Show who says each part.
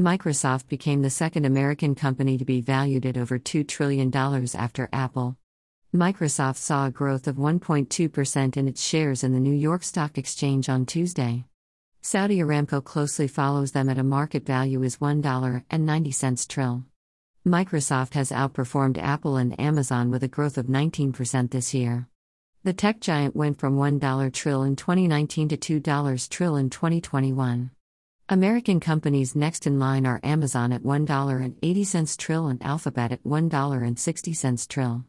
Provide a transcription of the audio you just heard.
Speaker 1: Microsoft became the second American company to be valued at over $2 trillion after Apple. Microsoft saw a growth of 1.2% in its shares in the New York Stock Exchange on Tuesday. Saudi Aramco closely follows them at a market value is $1.90 trill. Microsoft has outperformed Apple and Amazon with a growth of 19% this year. The tech giant went from $1 trill in 2019 to $2 trill in 2021. American companies next in line are Amazon at $1.80 trill and Alphabet at $1.60 trill.